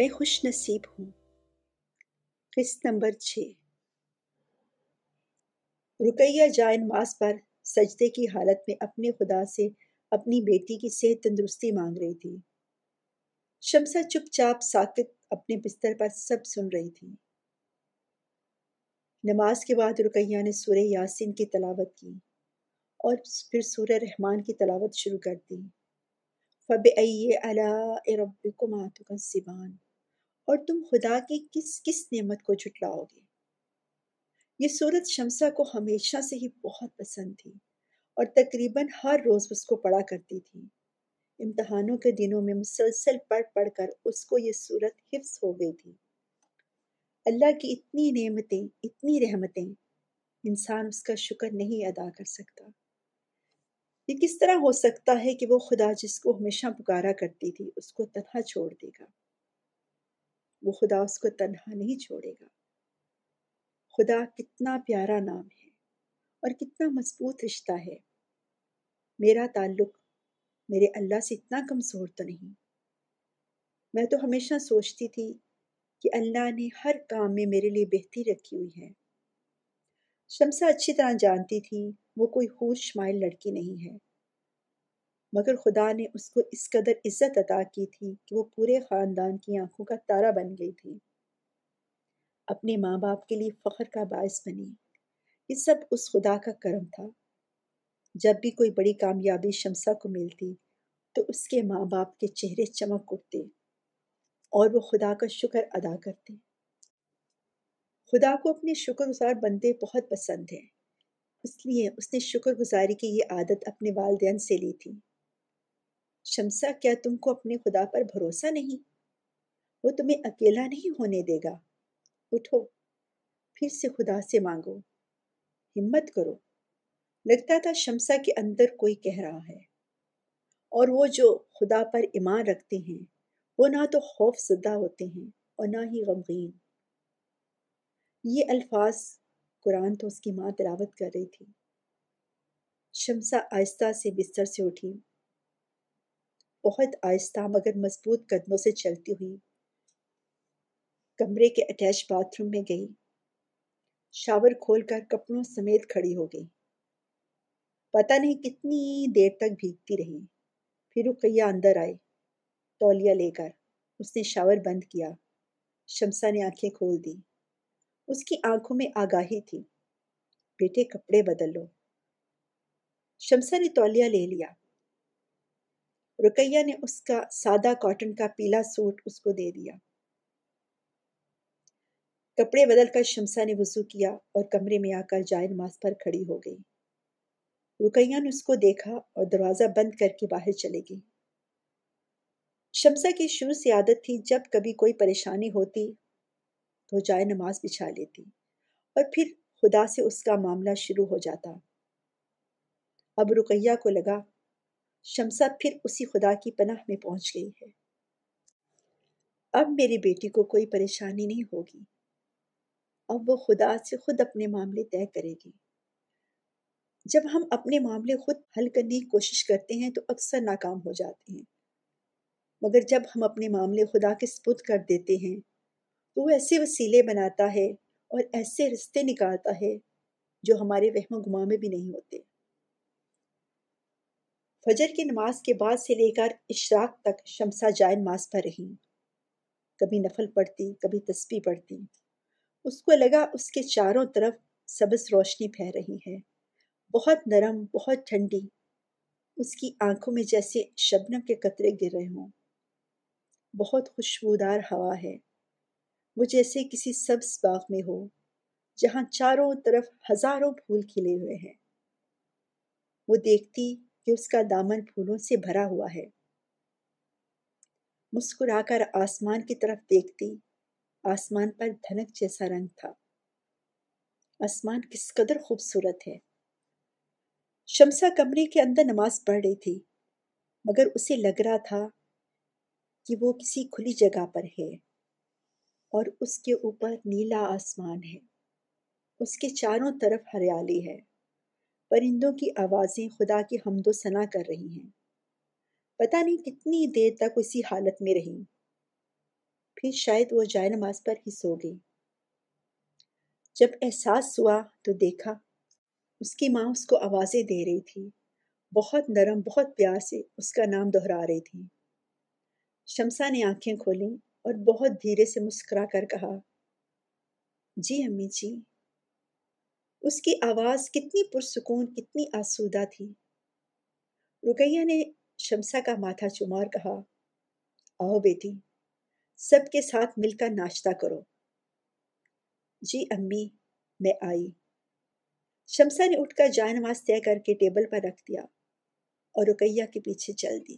میں خوش نصیب ہوں۔ قسط نمبر چھ۔ رکیہ جائن ماس پر سجدے کی حالت میں اپنے خدا سے اپنی بیٹی کی صحت تندرستی مانگ رہی تھی۔ شمسا چپ چاپ ساکت اپنے بستر پر سب سن رہی تھی۔ نماز کے بعد رکیہ نے سورہ یاسین کی تلاوت کی اور پھر سورہ رحمان کی تلاوت شروع کر دی۔ فب رب کو ماتو کا اور تم خدا کی کس کس نعمت کو جھٹلاؤ گے؟ یہ صورت شمسہ کو ہمیشہ سے ہی بہت پسند تھی اور تقریباً ہر روز اس کو پڑھا کرتی تھی۔ امتحانوں کے دنوں میں مسلسل پڑھ پڑھ کر اس کو یہ صورت حفظ ہو گئی تھی۔ اللہ کی اتنی نعمتیں، اتنی رحمتیں، انسان اس کا شکر نہیں ادا کر سکتا۔ یہ کس طرح ہو سکتا ہے کہ وہ خدا جس کو ہمیشہ پکارا کرتی تھی، اس کو تنہا چھوڑ دے گا؟ وہ خدا اس کو تنہا نہیں چھوڑے گا۔ خدا کتنا پیارا نام ہے اور کتنا مضبوط رشتہ ہے۔ میرا تعلق میرے اللہ سے اتنا کمزور تو نہیں۔ میں تو ہمیشہ سوچتی تھی کہ اللہ نے ہر کام میں میرے لیے بہتری رکھی ہوئی ہے۔ شمسہ اچھی طرح جانتی تھی وہ کوئی خور شمائل لڑکی نہیں ہے۔ مگر خدا نے اس کو اس قدر عزت عطا کی تھی کہ وہ پورے خاندان کی آنکھوں کا تارا بن گئی تھی۔ اپنے ماں باپ کے لیے فخر کا باعث بنی۔ یہ سب اس خدا کا کرم تھا۔ جب بھی کوئی بڑی کامیابی شمسہ کو ملتی تو اس کے ماں باپ کے چہرے چمک اٹھتے اور وہ خدا کا شکر ادا کرتے۔ خدا کو اپنے شکر گزار بندے بہت پسند ہیں، اس لیے اس نے شکر گزاری کی یہ عادت اپنے والدین سے لی تھی۔ شمسا، کیا تم کو اپنے خدا پر بھروسہ نہیں؟ وہ تمہیں اکیلا نہیں ہونے دے گا۔ اٹھو، پھر سے خدا سے مانگو۔ ہمت کرو۔ لگتا تھا شمسا کے اندر کوئی کہہ رہا ہے۔ اور وہ جو خدا پر ایمان رکھتے ہیں، وہ نہ تو خوف زدہ ہوتے ہیں اور نہ ہی غمگین۔ یہ الفاظ قرآن تو اس کی ماں تلاوت کر رہی تھی۔ شمسا آہستہ سے بستر سے اٹھی۔ بہت آہستہ مگر مضبوط قدموں سے چلتی ہوئی کمرے کے اٹیچ باتھ روم میں گئی۔ شاور کھول کر کپڑوں سمیت کھڑی ہو گئی۔ پتہ نہیں کتنی دیر تک بھیگتی رہی۔ پھر رقیہ اندر آئے تولیا لے کر۔ اس نے شاور بند کیا۔ شمسا نے آنکھیں کھول دی اس کی آنکھوں میں آگاہی تھی۔ بیٹے، کپڑے بدل لو۔ شمسا نے تولیا لے لیا۔ رکیہ نے اس کا سادہ کاٹن کا پیلا سوٹ اس کو دے دیا۔ کپڑے بدل کر شمسا نے وضو کیا اور کمرے میں آ کر جائن ماس پر کھڑی ہو گئی۔ رکیہ نے اس کو دیکھا اور دروازہ بند کر کے باہر چلے گئی شمسا کی شروع سے عادت تھی، جب کبھی کوئی پریشانی ہوتی تو جائے نماز بچھا لیتی اور پھر خدا سے اس کا معاملہ شروع ہو جاتا۔ اب رقیہ کو لگا شمسا پھر اسی خدا کی پناہ میں پہنچ گئی ہے۔ اب میری بیٹی کو کوئی پریشانی نہیں ہوگی۔ اب وہ خدا سے خود اپنے معاملے طے کرے گی۔ جب ہم اپنے معاملے خود حل کرنے کی کوشش کرتے ہیں تو اکثر ناکام ہو جاتے ہیں۔ مگر جب ہم اپنے معاملے خدا کے سپرد کر دیتے ہیں، تو وہ ایسے وسیلے بناتا ہے اور ایسے رستے نکالتا ہے جو ہمارے وہم و گما میں بھی نہیں ہوتے۔ فجر کی نماز کے بعد سے لے کر اشراق تک شمسا جائن ماس پر رہی۔ کبھی نفل پڑتی کبھی تسبیح پڑتی اس کو لگا اس کے چاروں طرف سبز روشنی پھیل رہی ہے۔ بہت نرم، بہت ٹھنڈی۔ اس کی آنکھوں میں جیسے شبنم کے قطرے گر رہے ہوں۔ بہت خوشبودار ہوا ہے۔ وہ جیسے کسی سبز باغ میں ہو، جہاں چاروں طرف ہزاروں پھول کھلے ہوئے ہیں۔ وہ دیکھتی کہ اس کا دامن پھولوں سے بھرا ہوا ہے۔ مسکرا کر آسمان کی طرف دیکھتی، آسمان پر دھنک جیسا رنگ تھا۔ آسمان کس قدر خوبصورت ہے۔ شمسا کمرے کے اندر نماز پڑھ رہی تھی، مگر اسے لگ رہا تھا کہ وہ کسی کھلی جگہ پر ہے اور اس کے اوپر نیلا آسمان ہے۔ اس کے چاروں طرف ہریالی ہے۔ پرندوں کی آوازیں خدا کی حمد و ثنا کر رہی ہیں۔ پتہ نہیں کتنی دیر تک اسی حالت میں رہی۔ پھر شاید وہ جائے نماز پر ہی سو گئی۔ جب احساس ہوا تو دیکھا اس کی ماں اس کو آوازیں دے رہی تھی۔ بہت نرم، بہت پیار سے اس کا نام دہرا رہی تھی۔ شمسا نے آنکھیں کھولیں اور بہت دھیرے سے مسکرا کر کہا جی امی جی اس کی آواز کتنی پرسکون، کتنی آسودہ تھی۔ رکیہ نے شمسا کا ماتھا چما اور کہا، آؤ بیٹی، سب کے ساتھ مل کر ناشتہ کرو۔ جی امی، میں آئی۔ شمسا نے اٹھ کر جائے نماز طے کر کے ٹیبل پر رکھ دیا اور رکیہ کے پیچھے چل دی۔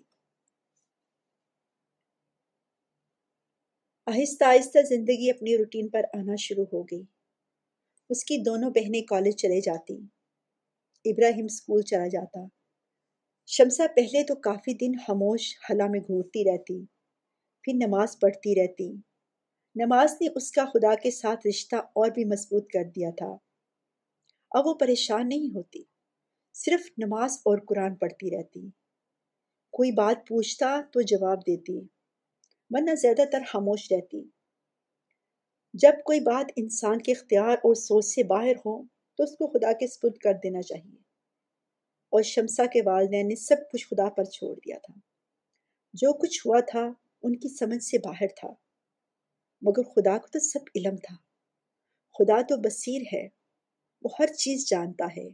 آہستہ آہستہ زندگی اپنی روٹین پر آنا شروع ہو گئی۔ اس کی دونوں بہنیں کالج چلے جاتی۔ ابراہیم اسکول چلا جاتا۔ شمسا پہلے تو کافی دن خاموش حلا میں گھورتی رہتی، پھر نماز پڑھتی رہتی۔ نماز نے اس کا خدا کے ساتھ رشتہ اور بھی مضبوط کر دیا تھا۔ اب وہ پریشان نہیں ہوتی، صرف نماز اور قرآن پڑھتی رہتی۔ کوئی بات پوچھتا تو جواب دیتی، ورنہ زیادہ تر خاموش رہتی۔ جب کوئی بات انسان کے اختیار اور سوچ سے باہر ہو، تو اس کو خدا کے سپرد کر دینا چاہیے۔ اور شمسا کے والدین نے سب کچھ خدا پر چھوڑ دیا تھا۔ جو کچھ ہوا تھا، ان کی سمجھ سے باہر تھا۔ مگر خدا کو تو سب علم تھا۔ خدا تو بصیر ہے۔ وہ ہر چیز جانتا ہے۔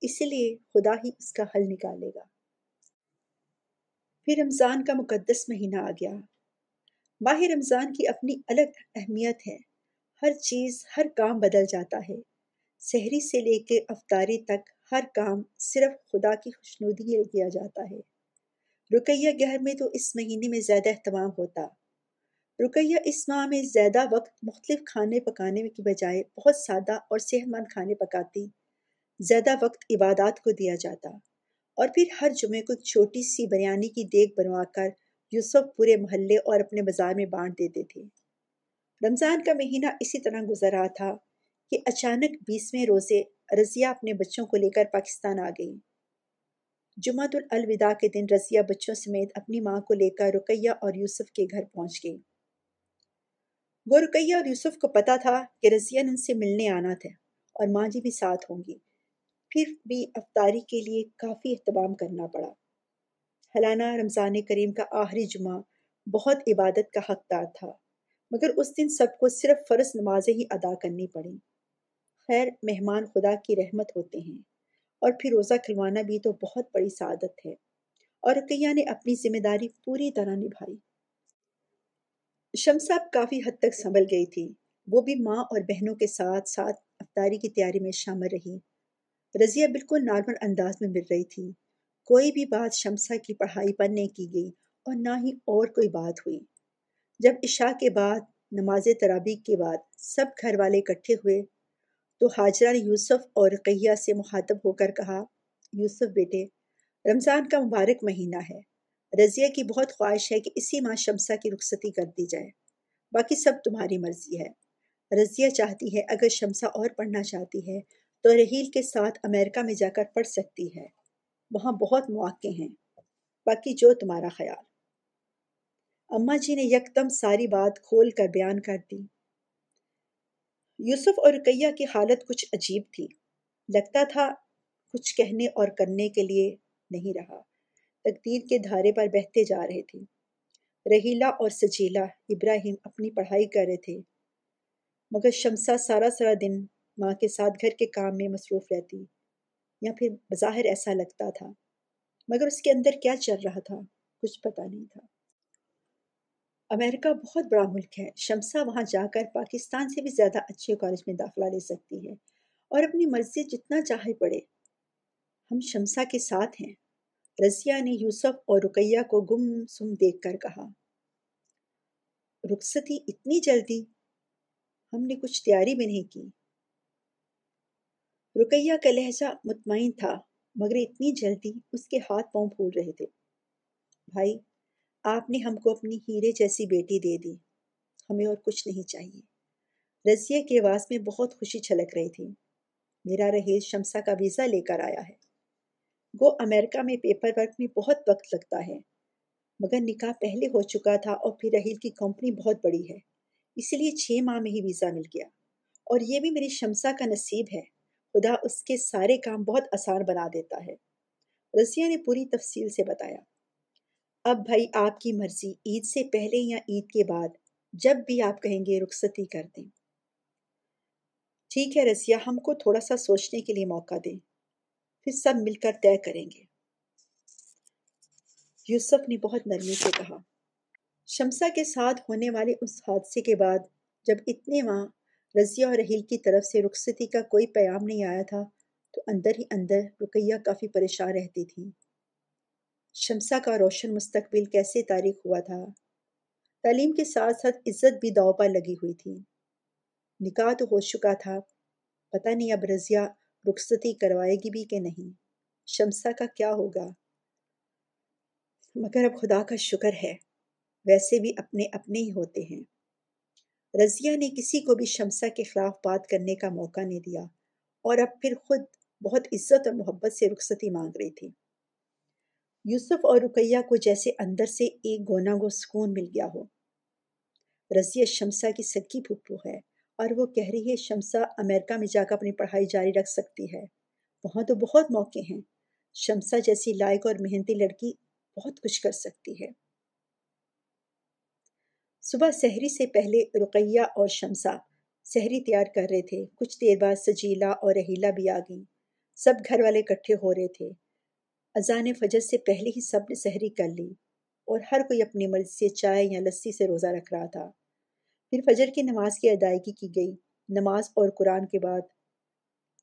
اسی لیے خدا ہی اس کا حل نکالے گا۔ پھر رمضان کا مقدس مہینہ آ گیا۔ ماہ رمضان کی اپنی الگ اہمیت ہے۔ ہر چیز، ہر کام بدل جاتا ہے۔ شہری سے لے کے افطاری تک ہر کام صرف خدا کی خوشنودی کیا جاتا ہے۔ رکیہ گھر میں تو اس مہینے میں زیادہ اہتمام ہوتا۔ رکیہ اس ماہ میں زیادہ وقت مختلف کھانے پکانے کی بجائے بہت سادہ اور صحت مند کھانے پکاتی۔ زیادہ وقت عبادات کو دیا جاتا۔ اور پھر ہر جمعے کو ایک چھوٹی سی بریانی کی دیگ بنوا کر یوسف پورے محلے اور اپنے بازار میں بانٹ دیتے تھے۔ رمضان کا مہینہ اسی طرح گزر رہا تھا کہ اچانک بیسویں روزے رضیہ اپنے بچوں کو لے کر پاکستان آ گئی۔ جمعہ الوداع کے دن رضیہ بچوں سمیت اپنی ماں کو لے کر رکیہ اور یوسف کے گھر پہنچ گئی۔ وہ رکیہ اور یوسف کو پتا تھا کہ رضیہ نے ان سے ملنے آنا تھا اور ماں جی بھی ساتھ ہوں گی۔ پھر بھی افطاری کے لیے کافی اہتمام کرنا پڑا۔ حلانہ رمضان کریم کا آخری جمعہ بہت عبادت کا حقدار تھا، مگر اس دن سب کو صرف فرض نمازیں ہی ادا کرنی پڑیں۔ خیر، مہمان خدا کی رحمت ہوتے ہیں، اور پھر روزہ کھلوانا بھی تو بہت بڑی سعادت ہے، اور رقیہ نے اپنی ذمہ داری پوری طرح نبھائی۔ شمس اب کافی حد تک سنبھل گئی تھی۔ وہ بھی ماں اور بہنوں کے ساتھ ساتھ افطاری کی تیاری میں شامل رہی۔ رضیہ بالکل نارمل انداز میں مل رہی تھی۔ کوئی بھی بات شمسا کی پڑھائی پر نہیں کی گئی اور نہ ہی اور کوئی بات ہوئی۔ جب عشاء کے بعد، نماز ترابی کے بعد سب گھر والے اکٹھے ہوئے تو حاجرہ نے یوسف اور رقیہ سے مخاطب ہو کر کہا، یوسف بیٹے، رمضان کا مبارک مہینہ ہے۔ رضیہ کی بہت خواہش ہے کہ اسی ماہ شمسہ کی رخصتی کر دی جائے۔ باقی سب تمہاری مرضی ہے۔ رضیہ چاہتی ہے اگر شمسہ اور پڑھنا چاہتی ہے تو رحیل کے ساتھ امریکہ میں جا کر پڑھ سکتی ہے۔ وہاں بہت مواقع ہیں۔ باقی جو تمہارا خیال۔ اماں جی نے یکدم ساری بات کھول کر بیان کر دی۔ یوسف اور رقیہ کی حالت کچھ عجیب تھی۔ لگتا تھا کچھ کہنے اور کرنے کے لیے نہیں رہا۔ تقدیر کے دھارے پر بہتے جا رہے تھے۔ رحیلہ اور سجیلا ابراہیم اپنی پڑھائی کر رہے تھے۔ مگر شمسا سارا سارا دن ماں کے ساتھ گھر کے کام میں مصروف رہتی۔ یا پھر بظاہر ایسا لگتا تھا۔ مگر اس کے اندر کیا چل رہا تھا، کچھ پتہ نہیں تھا۔ امریکہ بہت بڑا ملک ہے۔ شمسا وہاں جا کر پاکستان سے بھی زیادہ اچھے کالج میں داخلہ لے سکتی ہے اور اپنی مرضی جتنا چاہے پڑے ہم شمسا کے ساتھ ہیں۔ رضیہ نے یوسف اور رقیہ کو گم سم دیکھ کر کہا، رخصتی اتنی جلدی؟ ہم نے کچھ تیاری بھی نہیں کی۔ رقیہ کا لہجہ مطمئن تھا، مگر اتنی جلدی اس کے ہاتھ پاؤں پھول رہے تھے۔ بھائی، آپ نے ہم کو اپنی ہیرے جیسی بیٹی دے دی، ہمیں اور کچھ نہیں چاہیے۔ رضیہ کے آواز میں بہت خوشی چھلک رہی تھی۔ میرا رہیز شمسا کا ویزا لے کر آیا ہے۔ وہ امریکہ میں پیپر ورک میں بہت وقت لگتا ہے، مگر نکاح پہلے ہو چکا تھا اور پھر رحیل کی کمپنی بہت بڑی ہے۔ اسی لیے چھ ماہ میں ہی ویزا مل گیا۔ اور یہ بھی میری شمسا کا نصیب ہے۔ خدا اس کے سارے کام بہت آسان بنا دیتا ہے۔ رضیہ نے پوری تفصیل سے بتایا۔ اب بھائی آپ کی مرضی عید سے پہلے یا عید کے بعد، جب بھی آپ کہیں گے رخصتی کر دیں۔ ٹھیک ہے رضیہ، ہم کو تھوڑا سا سوچنے کے لیے موقع دیں۔ پھر سب مل کر طے کریں گے۔ یوسف نے بہت نرمی سے کہا۔ شمسا کے ساتھ ہونے والے اس حادثے کے بعد، جب اتنے ماہ رضیہ اور رحیل کی طرف سے رخصتی کا کوئی پیام نہیں آیا تھا، تو اندر ہی اندر رقیہ کافی پریشان رہتی تھی۔ شمسا کا روشن مستقبل کیسے تاریخ ہوا تھا؟ تعلیم کے ساتھ ساتھ عزت بھی داؤ پر لگی ہوئی تھی۔ نکاح تو ہو چکا تھا، پتہ نہیں اب رضیہ رخصتی کروائے گی بھی کہ نہیں۔ شمسا کا کیا ہوگا؟ مگر اب خدا کا شکر ہے، ویسے بھی اپنے اپنے ہی ہوتے ہیں۔ رضیہ نے کسی کو بھی شمسا کے خلاف بات کرنے کا موقع نہیں دیا اور اب پھر خود بہت عزت اور محبت سے رخصتی مانگ رہی تھی۔ یوسف اور رقیہ کو جیسے اندر سے ایک گونا گو سکون مل گیا ہو۔ رضیہ شمسا کی سکی پھپھو ہے اور وہ کہہ رہی ہے شمسا امریکہ میں جا کر اپنی پڑھائی جاری رکھ سکتی ہے۔ وہاں تو بہت موقع ہیں۔ شمسا جیسی لائق اور محنتی لڑکی بہت کچھ کر سکتی ہے۔ صبح سحری سے پہلے رقیہ اور شمسا سحری تیار کر رہے تھے۔ کچھ دیر بعد سجیلا اور رحیلا بھی آ گئیں سب گھر والے اکٹھے ہو رہے تھے۔ اذان فجر سے پہلے ہی سب نے سحری کر لی اور ہر کوئی اپنی مرضی سے چائے یا لسی سے روزہ رکھ رہا تھا۔ پھر فجر کی نماز کی ادائیگی کی گئی۔ نماز اور قرآن کے بعد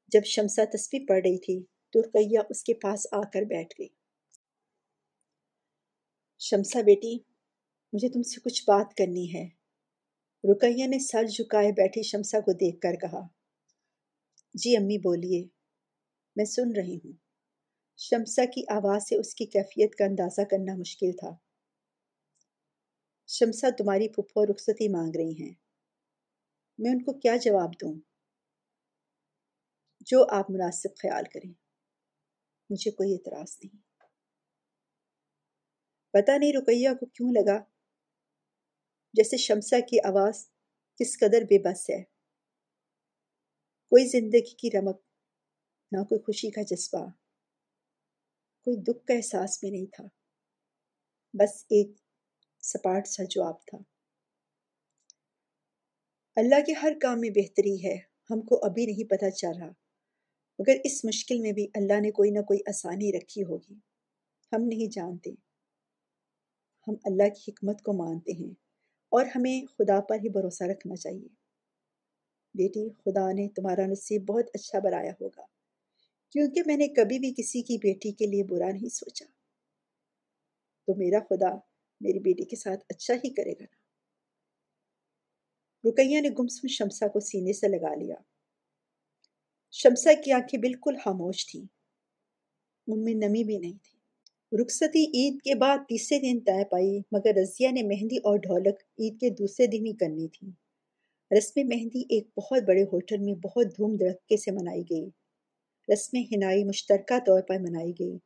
جب شمسا تسبیح پڑھ رہی تھی تو رقیہ اس کے پاس آ کر بیٹھ گئی۔ شمسا بیٹی مجھے تم سے کچھ بات کرنی ہے۔ رکیہ نے سر جھکائے بیٹھی شمسا کو دیکھ کر کہا جی امی بولیے، میں سن رہی ہوں۔ شمسا کی آواز سے اس کی کیفیت کا اندازہ کرنا مشکل تھا۔ شمسا، تمہاری پھپھو رخصتی مانگ رہی ہیں۔ میں ان کو کیا جواب دوں؟ جو آپ مناسب خیال کریں۔ مجھے کوئی اعتراض نہیں۔ پتہ نہیں رقیہ کو کیوں لگا جیسے شمسا کی آواز کس قدر بے بس ہے۔ کوئی زندگی کی رمک نہ کوئی خوشی کا جذبہ، کوئی دکھ کا احساس بھی نہیں تھا۔ بس ایک سپاٹ سا جواب تھا۔ اللہ کے ہر کام میں بہتری ہے، ہم کو ابھی نہیں پتہ چل رہا، مگر اس مشکل میں بھی اللہ نے کوئی نہ کوئی آسانی رکھی ہوگی۔ ہم نہیں جانتے۔ ہم اللہ کی حکمت کو مانتے ہیں۔ اور ہمیں خدا پر ہی بھروسہ رکھنا چاہیے۔ بیٹی، خدا نے تمہارا نصیب بہت اچھا بنایا ہوگا، کیونکہ میں نے کبھی بھی کسی کی بیٹی کے لیے برا نہیں سوچا۔ تو میرا خدا میری بیٹی کے ساتھ اچھا ہی کرے گا نا۔ رکیہ نے گمسم شمسا کو سینے سے لگا لیا۔ شمسا کی آنکھیں بالکل خاموش تھیں۔ ان میں نمی بھی نہیں تھی۔ رخصتی عید کے بعد تیسرے دن طے پائی، مگر رضیہ نے مہندی اور ڈھولک عید کے دوسرے دن ہی کرنی تھی۔ رسم مہندی ایک بہت بڑے ہوٹل میں بہت دھوم دھڑکے سے منائی گئی۔ رسم ہنائی مشترکہ طور پر منائی گئی۔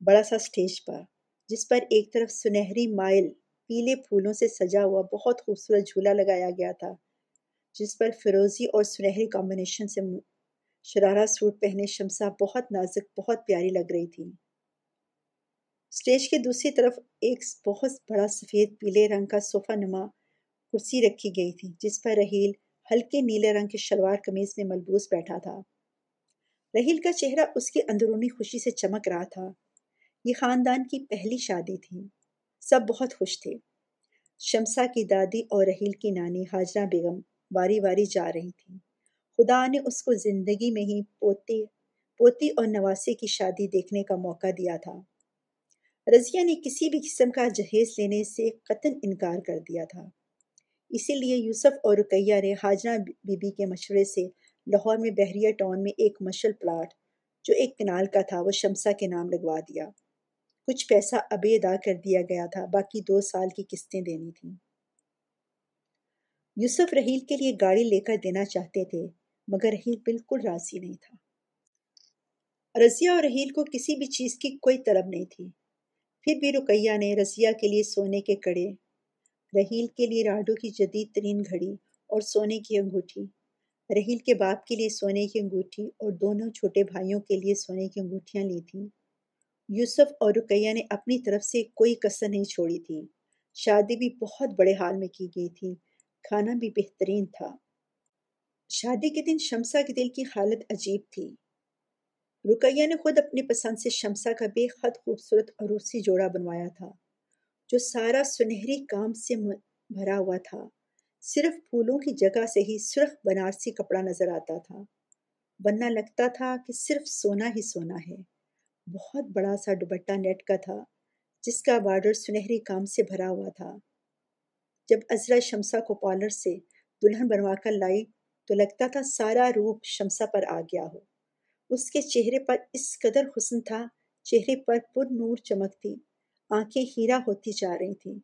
بڑا سا سٹیج پر، جس پر ایک طرف سنہری مائل پیلے پھولوں سے سجا ہوا بہت خوبصورت جھولا لگایا گیا تھا، جس پر فیروزی اور سنہری کمبینیشن سے شرارہ سوٹ پہنے شمسا بہت نازک، بہت پیاری لگ رہی تھی۔ اسٹیج کے دوسری طرف ایک بہت بڑا سفید پیلے رنگ کا صوفہ نما کرسی رکھی گئی تھی، جس پر رحیل ہلکے نیلے رنگ کے شلوار قمیض میں ملبوس بیٹھا تھا۔ رحیل کا چہرہ اس کی اندرونی خوشی سے چمک رہا تھا۔ یہ خاندان کی پہلی شادی تھی۔ سب بہت خوش تھے۔ شمسا کی دادی اور رحیل کی نانی حاجرہ بیگم واری واری جا رہی تھی خدا نے اس کو زندگی میں ہی پوتے، پوتی اور نواسی کی شادی دیکھنے کا موقع دیا تھا۔ رضیہ نے کسی بھی قسم کا جہیز لینے سے قطن انکار کر دیا تھا۔ اسی لیے یوسف اور رقیہ نے حاجرہ بی بی کے مشورے سے لاہور میں بحریہ ٹاؤن میں ایک مشل پلاٹ جو ایک کنال کا تھا، وہ شمسا کے نام لگوا دیا۔ کچھ پیسہ ابھی ادا کر دیا گیا تھا، باقی دو سال کی قسطیں دینی تھیں۔ یوسف رحیل کے لیے گاڑی لے کر دینا چاہتے تھے، مگر رحیل بالکل راضی نہیں تھا۔ رضیہ اور رحیل کو کسی بھی چیز کی کوئی طلب نہیں تھی۔ پھر بھی رقیہ نے رضیہ کے لیے سونے کے کڑے، رحیل کے لیے راڈو کی جدید ترین گھڑی اور سونے کی انگوٹھی۔ رحیل کے باپ کے لیے سونے کی انگوٹھی اور دونوں چھوٹے بھائیوں کے لیے سونے کی انگوٹھیاں لی تھیں۔ یوسف اور رقیہ نے اپنی طرف سے کوئی کسر نہیں چھوڑی تھی۔ شادی بھی بہت بڑے حال میں کی گئی تھی۔ کھانا بھی بہترین تھا۔ شادی کے دن شمسا کے دل کی حالت عجیب تھی۔ رقیہ نے خود اپنی پسند سے شمسا کا بے حد خوبصورت عروسی جوڑا بنوایا تھا، جو سارا سنہری کام سے بھرا ہوا تھا۔ صرف پھولوں کی جگہ سے ہی سرخ بنارسی کپڑا نظر آتا تھا۔ بننا لگتا تھا کہ صرف سونا ہی سونا ہے۔ بہت بڑا سا دوپٹہ نیٹ کا تھا، جس کا بارڈر سنہری کام سے بھرا ہوا تھا۔ جب ازرا شمسا کو پارلر سے دلہن بنوا کر لائی تو لگتا تھا سارا روپ شمسا پر آ گیا ہو۔ اس کے چہرے پر اس قدر حسن تھا چہرے پر پر نور چمک تھی آنکھیں ہیرا ہوتی جا رہی تھیں۔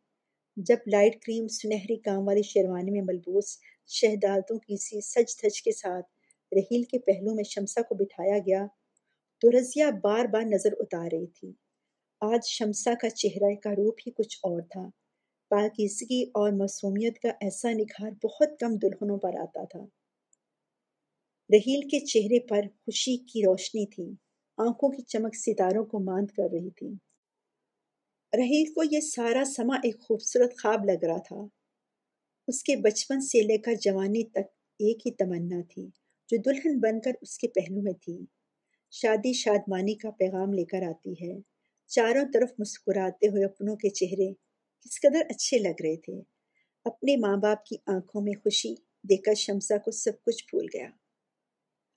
جب لائٹ کریم سنہری کام والی شیروانی میں ملبوس شہدادوں کی سی سج دھج کے ساتھ رحیل کے پہلو میں شمسا کو بٹھایا گیا، تو رضیہ بار بار نظر اتار رہی تھی۔ آج شمسا کا چہرہ کا روپ ہی کچھ اور تھا۔ پاکیزگی اور معصومیت کا ایسا نکھار بہت کم دلہنوں پر آتا تھا۔ رحیل کے چہرے پر خوشی کی روشنی تھی۔ آنکھوں کی چمک ستاروں کو ماند کر رہی تھی۔ رحیل کو یہ سارا سما ایک خوبصورت خواب لگ رہا تھا۔ اس کے بچپن سے لے کر جوانی تک ایک ہی تمنا تھی جو دلہن بن کر اس کے پہلو میں تھی۔ شادی شادمانی کا پیغام لے کر آتی ہے۔ چاروں طرف مسکراتے ہوئے اپنوں کے چہرے کس قدر اچھے لگ رہے تھے۔ اپنے ماں باپ کی آنکھوں میں خوشی دیکھ کر شمسا کو سب کچھ بھول گیا۔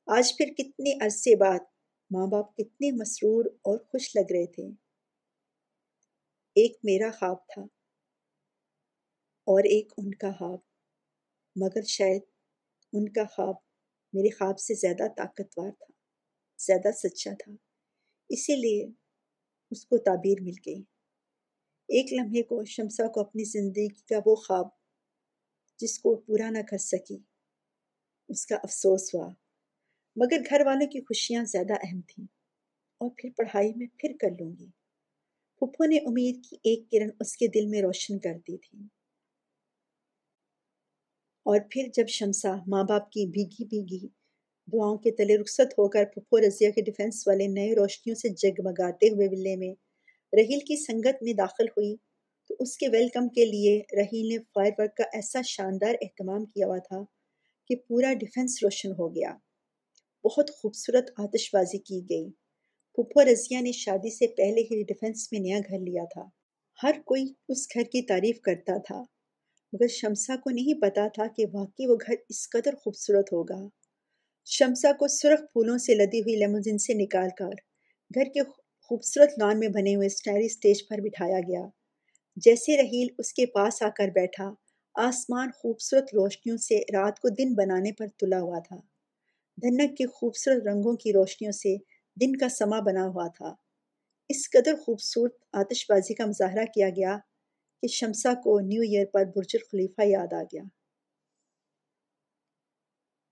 آج پھر کتنے عرصے بعد ماں باپ کتنے مسرور اور خوش لگ رہے تھے۔ ایک میرا خواب تھا اور ایک ان کا خواب، مگر شاید ان کا خواب میرے خواب سے زیادہ طاقتور تھا، زیادہ سچا تھا۔ اسی لیے اس کو تعبیر مل گئی۔ ایک لمحے کو شمسا کو اپنی زندگی کا وہ خواب جس کو پورا نہ کر سکی، اس کا افسوس ہوا۔ مگر گھر والوں کی خوشیاں زیادہ اہم تھیں۔ اور پھر پڑھائی میں پھر کر لوں گی۔ پھپھو نے امید کی ایک کرن اس کے دل میں روشن کر دی تھی۔ اور پھر جب شمسا ماں باپ کی بھیگی بھیگی دعاؤں کے تلے رخصت ہو کر پھپھو رضیہ کے ڈیفنس والے نئے روشنیوں سے جگمگاتے ہوئے ولے میں رحیل کی سنگت میں داخل ہوئی تو اس کے ویلکم کے لیے رحیل نے فائر ورک کا ایسا شاندار اہتمام کیا ہوا تھا کہ پورا ڈیفنس روشن ہو گیا۔ بہت خوبصورت آتش بازی کی گئی۔ پھپھو رضیہ نے شادی سے پہلے ہی ڈیفنس میں نیا گھر لیا تھا۔ ہر کوئی اس گھر کی تعریف کرتا تھا، مگر شمسا کو نہیں پتا تھا کہ واقعی وہ گھر اس قدر خوبصورت ہوگا۔ شمسا کو سرخ پھولوں سے لدی ہوئی لیموزن سے نکال کر گھر کے خوبصورت لان میں بنے ہوئے اسٹائری اسٹیج پر بٹھایا گیا۔ جیسے رحیل اس کے پاس آ کر بیٹھا، آسمان خوبصورت روشنیوں سے رات کو دن بنانے پر تلا ہوا تھا۔ دھنک کے خوبصورت رنگوں کی روشنیوں سے دن کا سما بنا ہوا تھا۔ اس قدر خوبصورت آتش بازی کا مظاہرہ کیا گیا کہ شمسا کو نیو ایئر پر برج خلیفہ یاد آ گیا۔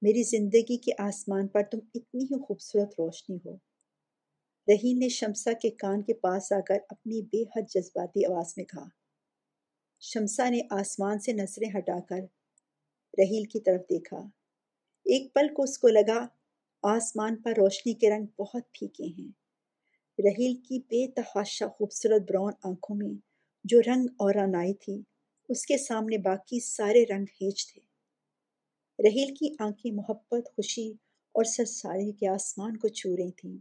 میری زندگی کے آسمان پر تم اتنی ہی خوبصورت روشنی ہو۔ رحیم نے شمسا کے کان کے پاس آ کر اپنی بے حد جذباتی آواز میں کہا۔ شمسا نے آسمان سے نظریں ہٹا کر رحیل کی طرف دیکھا۔ ایک پل کو اس کو لگا، آسمان پر روشنی کے رنگ بہت پھیکے ہیں۔ رحیل کی بے تحاشا خوبصورت براؤن آنکھوں میں جو رنگ اور رنائی تھی، اس کے سامنے باقی سارے رنگ ہیج تھے۔ رحیل کی آنکھیں محبت، خوشی اور سرساری کے آسمان کو چھو رہی تھیں۔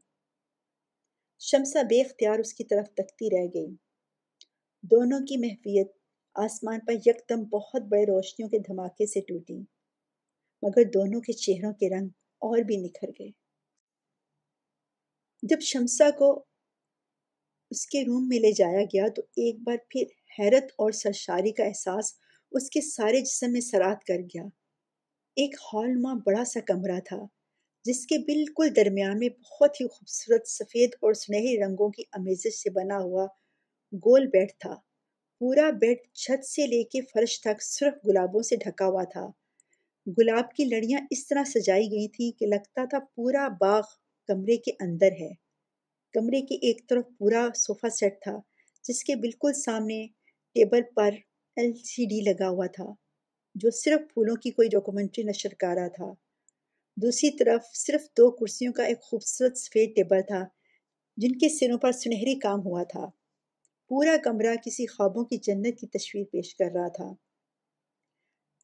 شمسا بے اختیار اس کی طرف تکتی رہ گئی۔ دونوں کی محفیت آسمان پر یکدم بہت بڑے روشنیوں کے دھماکے سے ٹوٹی۔ مگر دونوں کے چہروں کے رنگ اور بھی نکھر گئے۔ جب شمسا کو اس کے روم میں لے جایا گیا تو ایک بار پھر حیرت اور سرشاری کا احساس اس کے سارے جسم میں سرات کر گیا۔ ایک ہال نما بڑا سا کمرہ تھا، جس کے بالکل درمیان میں بہت ہی خوبصورت سفید اور سنہری رنگوں کی امیزش سے بنا ہوا گول بیڈ تھا۔ پورا بیڈ چھت سے لے کے فرش تک سرخ گلابوں سے ڈھکا ہوا تھا۔ گلاب کی لڑیاں اس طرح سجائی گئی تھی کہ لگتا تھا پورا باغ کمرے کے اندر ہے۔ کمرے کے ایک طرف پورا صوفہ سیٹ تھا، جس کے بالکل سامنے ٹیبل پر ایل سی ڈی لگا ہوا تھا، جو صرف پھولوں کی کوئی ڈاکومنٹری نشر کر رہا تھا۔ دوسری طرف صرف دو کرسیوں کا ایک خوبصورت سفید ٹیبل تھا، جن کے سروں پر سنہری کام ہوا تھا۔ پورا کمرہ کسی خوابوں کی جنت کی تصویر پیش کر رہا تھا۔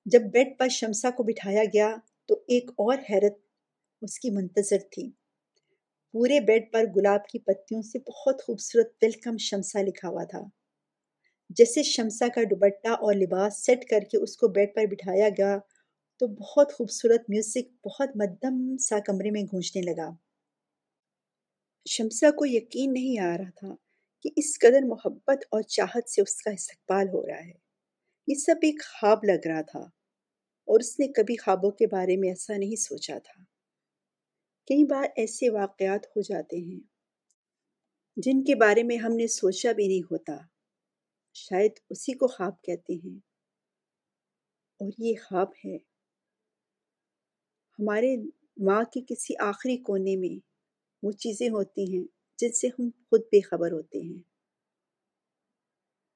جب بیڈ پر شمسا کو بٹھایا گیا تو ایک اور حیرت اس کی منتظر تھی۔ پورے بیڈ پر گلاب کی پتیوں سے بہت خوبصورت ویلکم شمسا لکھا ہوا تھا۔ جیسے شمسا کا دوپٹہ اور لباس سیٹ کر کے اس کو بیڈ پر بٹھایا گیا تو بہت خوبصورت میوزک بہت مدم سا کمرے میں گونجنے لگا۔ شمسا کو یقین نہیں آ رہا تھا کہ اس قدر محبت اور چاہت سے اس کا استقبال ہو رہا ہے۔ یہ سب ایک خواب لگ رہا تھا اور اس نے کبھی خوابوں کے بارے میں ایسا نہیں سوچا تھا۔ کئی بار ایسے واقعات ہو جاتے ہیں جن کے بارے میں ہم نے سوچا بھی نہیں ہوتا۔ شاید اسی کو خواب کہتے ہیں۔ اور یہ خواب ہے۔ ہمارے ماں کے کسی آخری کونے میں وہ چیزیں ہوتی ہیں جن سے ہم خود بے خبر ہوتے ہیں۔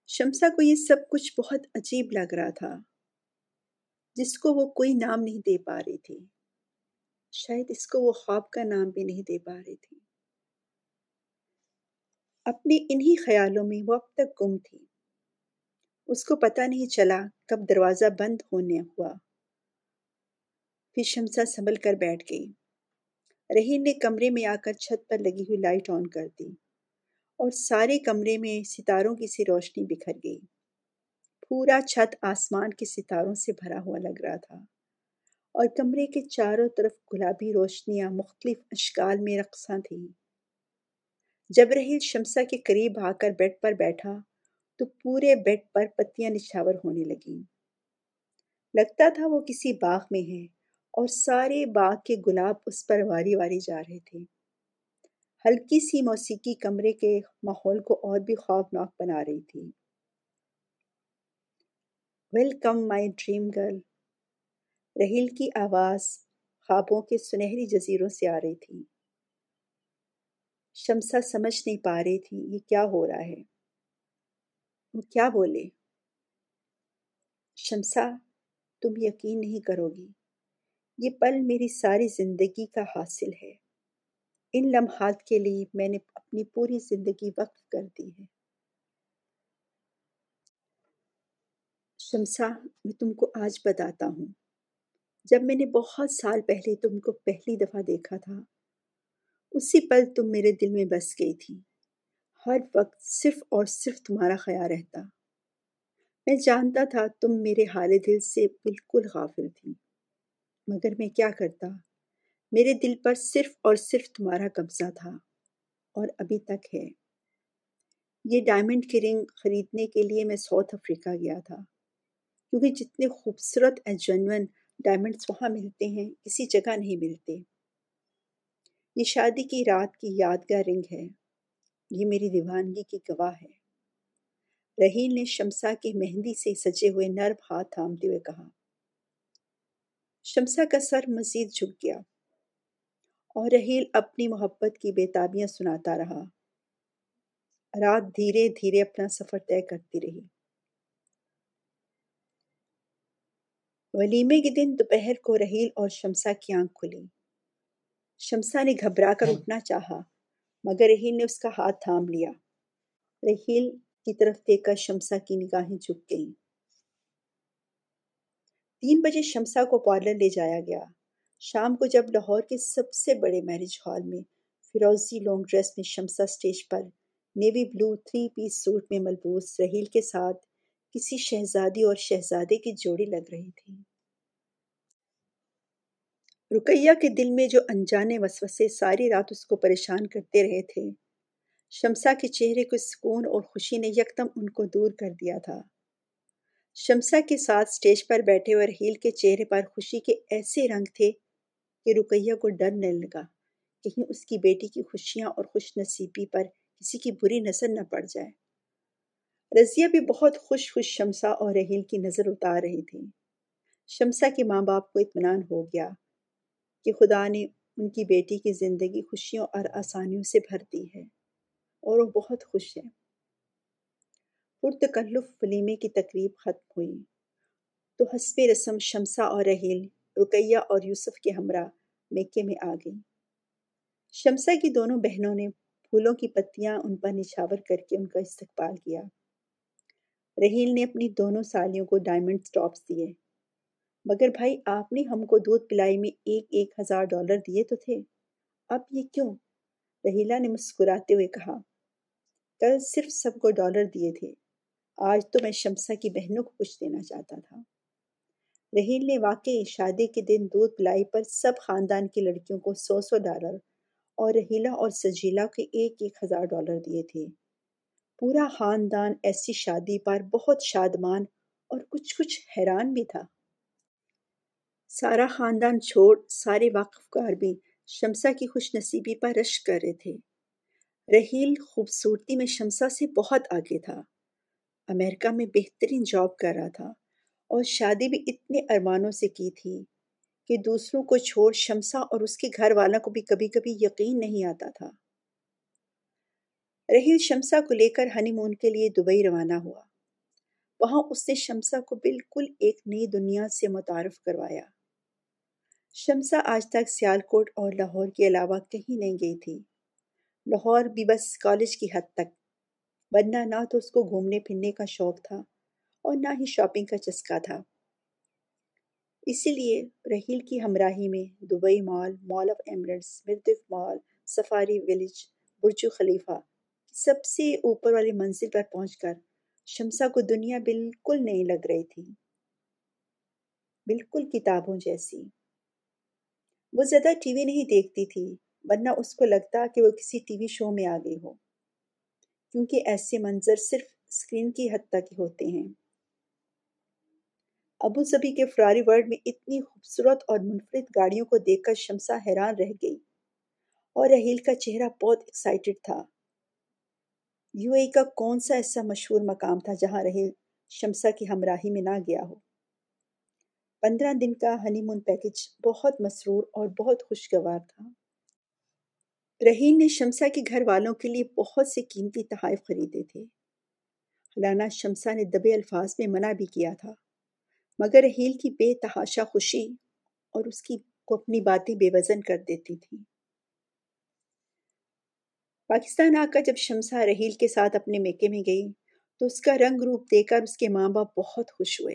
شمسا کو یہ سب کچھ بہت عجیب لگ رہا تھا، جس کو وہ کوئی نام نہیں دے پا رہی تھی۔ شاید اس کو وہ خواب کا نام بھی نہیں دے پا رہی تھی۔ اپنے انہی خیالوں میں وہ اب تک گم تھی۔ اس کو پتہ نہیں چلا کب دروازہ بند ہونے ہوا۔ پھر شمسا سنبھل کر بیٹھ گئی۔ رحیم نے کمرے میں آ کر چھت پر لگی ہوئی لائٹ آن کر دی۔ اور سارے کمرے میں ستاروں کی سی روشنی بکھر گئی۔ پورا چھت آسمان کے ستاروں سے بھرا ہوا لگ رہا تھا۔ اور کمرے کے چاروں طرف گلابی روشنیاں مختلف اشکال میں رقصاں تھیں۔ جب رحیل شمسا کے قریب آ کر بیڈ پر بیٹھا تو پورے بیڈ پر پتیاں نشاور ہونے لگیں۔ لگتا تھا وہ کسی باغ میں ہے اور سارے باغ کے گلاب اس پر واری واری جا رہے تھے۔ ہلکی سی موسیقی کمرے کے ماحول کو اور بھی خوفناک بنا رہی تھی۔ Welcome my dream girl Raheel کی آواز خوابوں کے سنہری جزیروں سے آ رہی تھی۔ شمسا سمجھ نہیں پا رہی تھی یہ کیا ہو رہا ہے۔ وہ کیا بولے؟ شمسا تم یقین نہیں کرو گی۔ یہ پل میری ساری زندگی کا حاصل ہے۔ ان لمحات کے لیے میں نے اپنی پوری زندگی وقف کر دی ہے۔ شمسا، میں تم کو آج بتاتا ہوں۔ جب میں نے بہت سال پہلے تم کو پہلی دفعہ دیکھا تھا، اسی پل تم میرے دل میں بس گئی تھی۔ ہر وقت صرف اور صرف تمہارا خیال رہتا۔ میں جانتا تھا تم میرے حال دل سے بالکل غافل تھی مگر میں کیا کرتا؟ میرے دل پر صرف اور صرف تمہارا قبضہ تھا اور ابھی تک ہے۔ یہ ڈائمنڈ کی رنگ خریدنے کے لیے میں ساؤتھ افریقہ گیا تھا۔ کیونکہ جتنے خوبصورت اینڈ جنون ڈائمنڈس وہاں ملتے ہیں، کسی جگہ نہیں ملتے۔ یہ شادی کی رات کی یادگار رنگ ہے۔ یہ میری دیوانگی کی گواہ ہے۔ رحیل نے شمسا کی مہندی سے سجے ہوئے نرم ہاتھ تھامتے ہوئے کہا، شمسا کا سر مزید جھک گیا۔ اور رحیل اپنی محبت کی بےتابیاں سناتا رہا۔ رات دھیرے دھیرے اپنا سفر طے کرتی رہی۔ ولیمے کے دن دوپہر کو رحیل اور شمسا کی آنکھ کھلی۔ شمسا نے گھبرا کر اٹھنا چاہا، مگر رحیل نے اس کا ہاتھ تھام لیا۔ رحیل کی طرف دیکھ کر شمسا کی نگاہیں جھک گئیں۔ تین بجے شمسا کو پارلر لے جایا گیا۔ شام کو جب لاہور کے سب سے بڑے میرج ہال میں، فیروزی لانگ ڈریس میں شمسا سٹیج پر navy blue three piece suit میں ملبوس رحیل کے ساتھ کسی شہزادی اور شہزادے کی جوڑی لگ رہی تھی۔ رکیہ کے دل میں جو انجانے وسوسے ساری رات اس کو پریشان کرتے رہے تھے، شمسا کے چہرے کو سکون اور خوشی نے یکدم ان کو دور کر دیا تھا۔ شمسا کے ساتھ سٹیج پر بیٹھے ہوئے رحیل کے چہرے پر خوشی کے ایسے رنگ تھے کہ رکیہ کو ڈر نہ لگا۔ کہیں اس کی بیٹی کی خوشیاں اور خوش نصیبی پر کسی کی بری نظر نہ پڑ جائے۔ رضیہ بھی بہت خوش خوش شمسا اور رحیل کی نظر اتار رہی تھی۔ شمسا کے ماں باپ کو اطمینان ہو گیا کہ خدا نے ان کی بیٹی کی زندگی خوشیوں اور آسانیوں سے بھر دی ہے اور وہ بہت خوش ہے پرتکلف ولیمے کی تقریب ختم ہوئی۔ تو حسب رسم شمسہ اور رحیل رقیہ اور یوسف کے ہمراہ میکے میں آ گئی شمسہ کی دونوں بہنوں نے پھولوں کی پتیاں ان پر نچھاور کر کے ان کا استقبال کیا۔ رحیل نے اپنی دونوں سالیوں کو ڈائمنڈ سٹاپس دیے۔ مگر بھائی، آپ نے ہم کو دودھ پلائی میں ایک ایک ہزار ڈالر دیے تو تھے۔ اب یہ کیوں؟ رحیلہ نے مسکراتے ہوئے کہا، کل صرف سب کو ڈالر دیے تھے۔ آج تو میں شمسہ کی بہنوں کو کچھ دینا چاہتا تھا۔ رحیل نے واقعی شادی کے دن دودھ پلائی پر سب خاندان کی لڑکیوں کو سو سو ڈالر اور رحیلہ اور سجیلا کے ایک ایک ہزار ڈالر دیے تھے۔ پورا خاندان ایسی شادی پر بہت شادمان اور کچھ کچھ حیران بھی تھا۔ سارا خاندان چھوڑ، سارے واقف کار بھی شمسا کی خوش نصیبی پر رش کر رہے تھے۔ رحیل خوبصورتی میں شمسا سے بہت آگے تھا۔ امریکہ میں بہترین جاب کر رہا تھا۔ اور شادی بھی اتنے ارمانوں سے کی تھی کہ دوسروں کو چھوڑ شمسا اور اس کے گھر والوں کو بھی کبھی کبھی یقین نہیں آتا تھا۔ رحیل شمسا کو لے کر ہنی مون کے لیے دبئی روانہ ہوا۔ وہاں اس نے شمسا کو بالکل ایک نئی دنیا سے متعارف کروایا۔ شمسا آج تک سیال کوٹ اور لاہور کے علاوہ کہیں نہیں گئی تھی۔ لاہور بھی بس کالج کی حد تک۔ ورنہ نہ تو اس کو گھومنے پھرنے کا شوق تھا۔ اور نہ ہی شاپنگ کا چسکا تھا۔ اسی لیے رحیل کی ہمراہی میں Dubai Mall Mall of Emirates Mirdif mall, Safari Village Burj Khalifa سب سے اوپر والی منزل پر پہنچ کر شمسا کو دنیا بالکل نہیں لگ رہی تھی۔ بالکل کتابوں جیسی۔ وہ زیادہ ٹی وی نہیں دیکھتی تھی، ورنہ اس کو لگتا کہ وہ کسی ٹی وی شو میں آ گئی ہو، کیونکہ ایسے منظر صرف اسکرین کی حد تک ہی ہوتے ہیں۔ ابوظبی کے فراری ورڈ میں اتنی خوبصورت اور منفرد گاڑیوں کو دیکھ کر شمسا حیران رہ گئی اور رحیل کا چہرہ بہت ایکسائٹڈ تھا۔ یو اے کا کون سا ایسا مشہور مقام تھا جہاں رحیل شمسا کی ہمراہی میں نہ گیا ہو؟ پندرہ دن کا ہنی مون پیکج بہت مسرور اور بہت خوشگوار تھا۔ رحیم نے شمسا کے گھر والوں کے لیے بہت سے قیمتی تحائف خریدے تھے۔ حلانہ شمسا نے دبے الفاظ میں منع بھی کیا تھا۔ مگر رحیل کی بے تحاشا خوشی اور اس کی کو اپنی باتیں بے وزن کر دیتی تھی۔ پاکستان آ کر جب شمسا رحیل کے ساتھ اپنے میکے میں گئی تو اس کا رنگ روپ دے کر اس کے ماں باپ بہت خوش ہوئے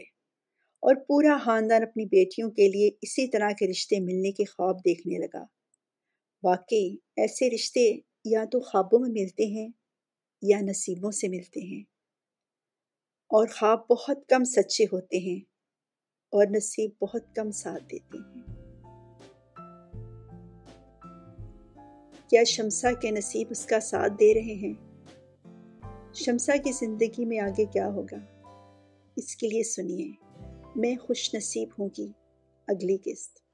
اور پورا خاندان اپنی بیٹیوں کے لیے اسی طرح کے رشتے ملنے کے خواب دیکھنے لگا۔ واقعی ایسے رشتے یا تو خوابوں میں ملتے ہیں یا نصیبوں سے ملتے ہیں اور خواب بہت کم سچے ہوتے ہیں۔ اور نصیب بہت کم ساتھ دیتے ہیں۔ کیا شمسا کے نصیب اس کا ساتھ دے رہے ہیں؟ شمسا کی زندگی میں آگے کیا ہوگا؟ اس کے لیے سنیے، میں خوش نصیب ہوں گی۔ اگلی قسط۔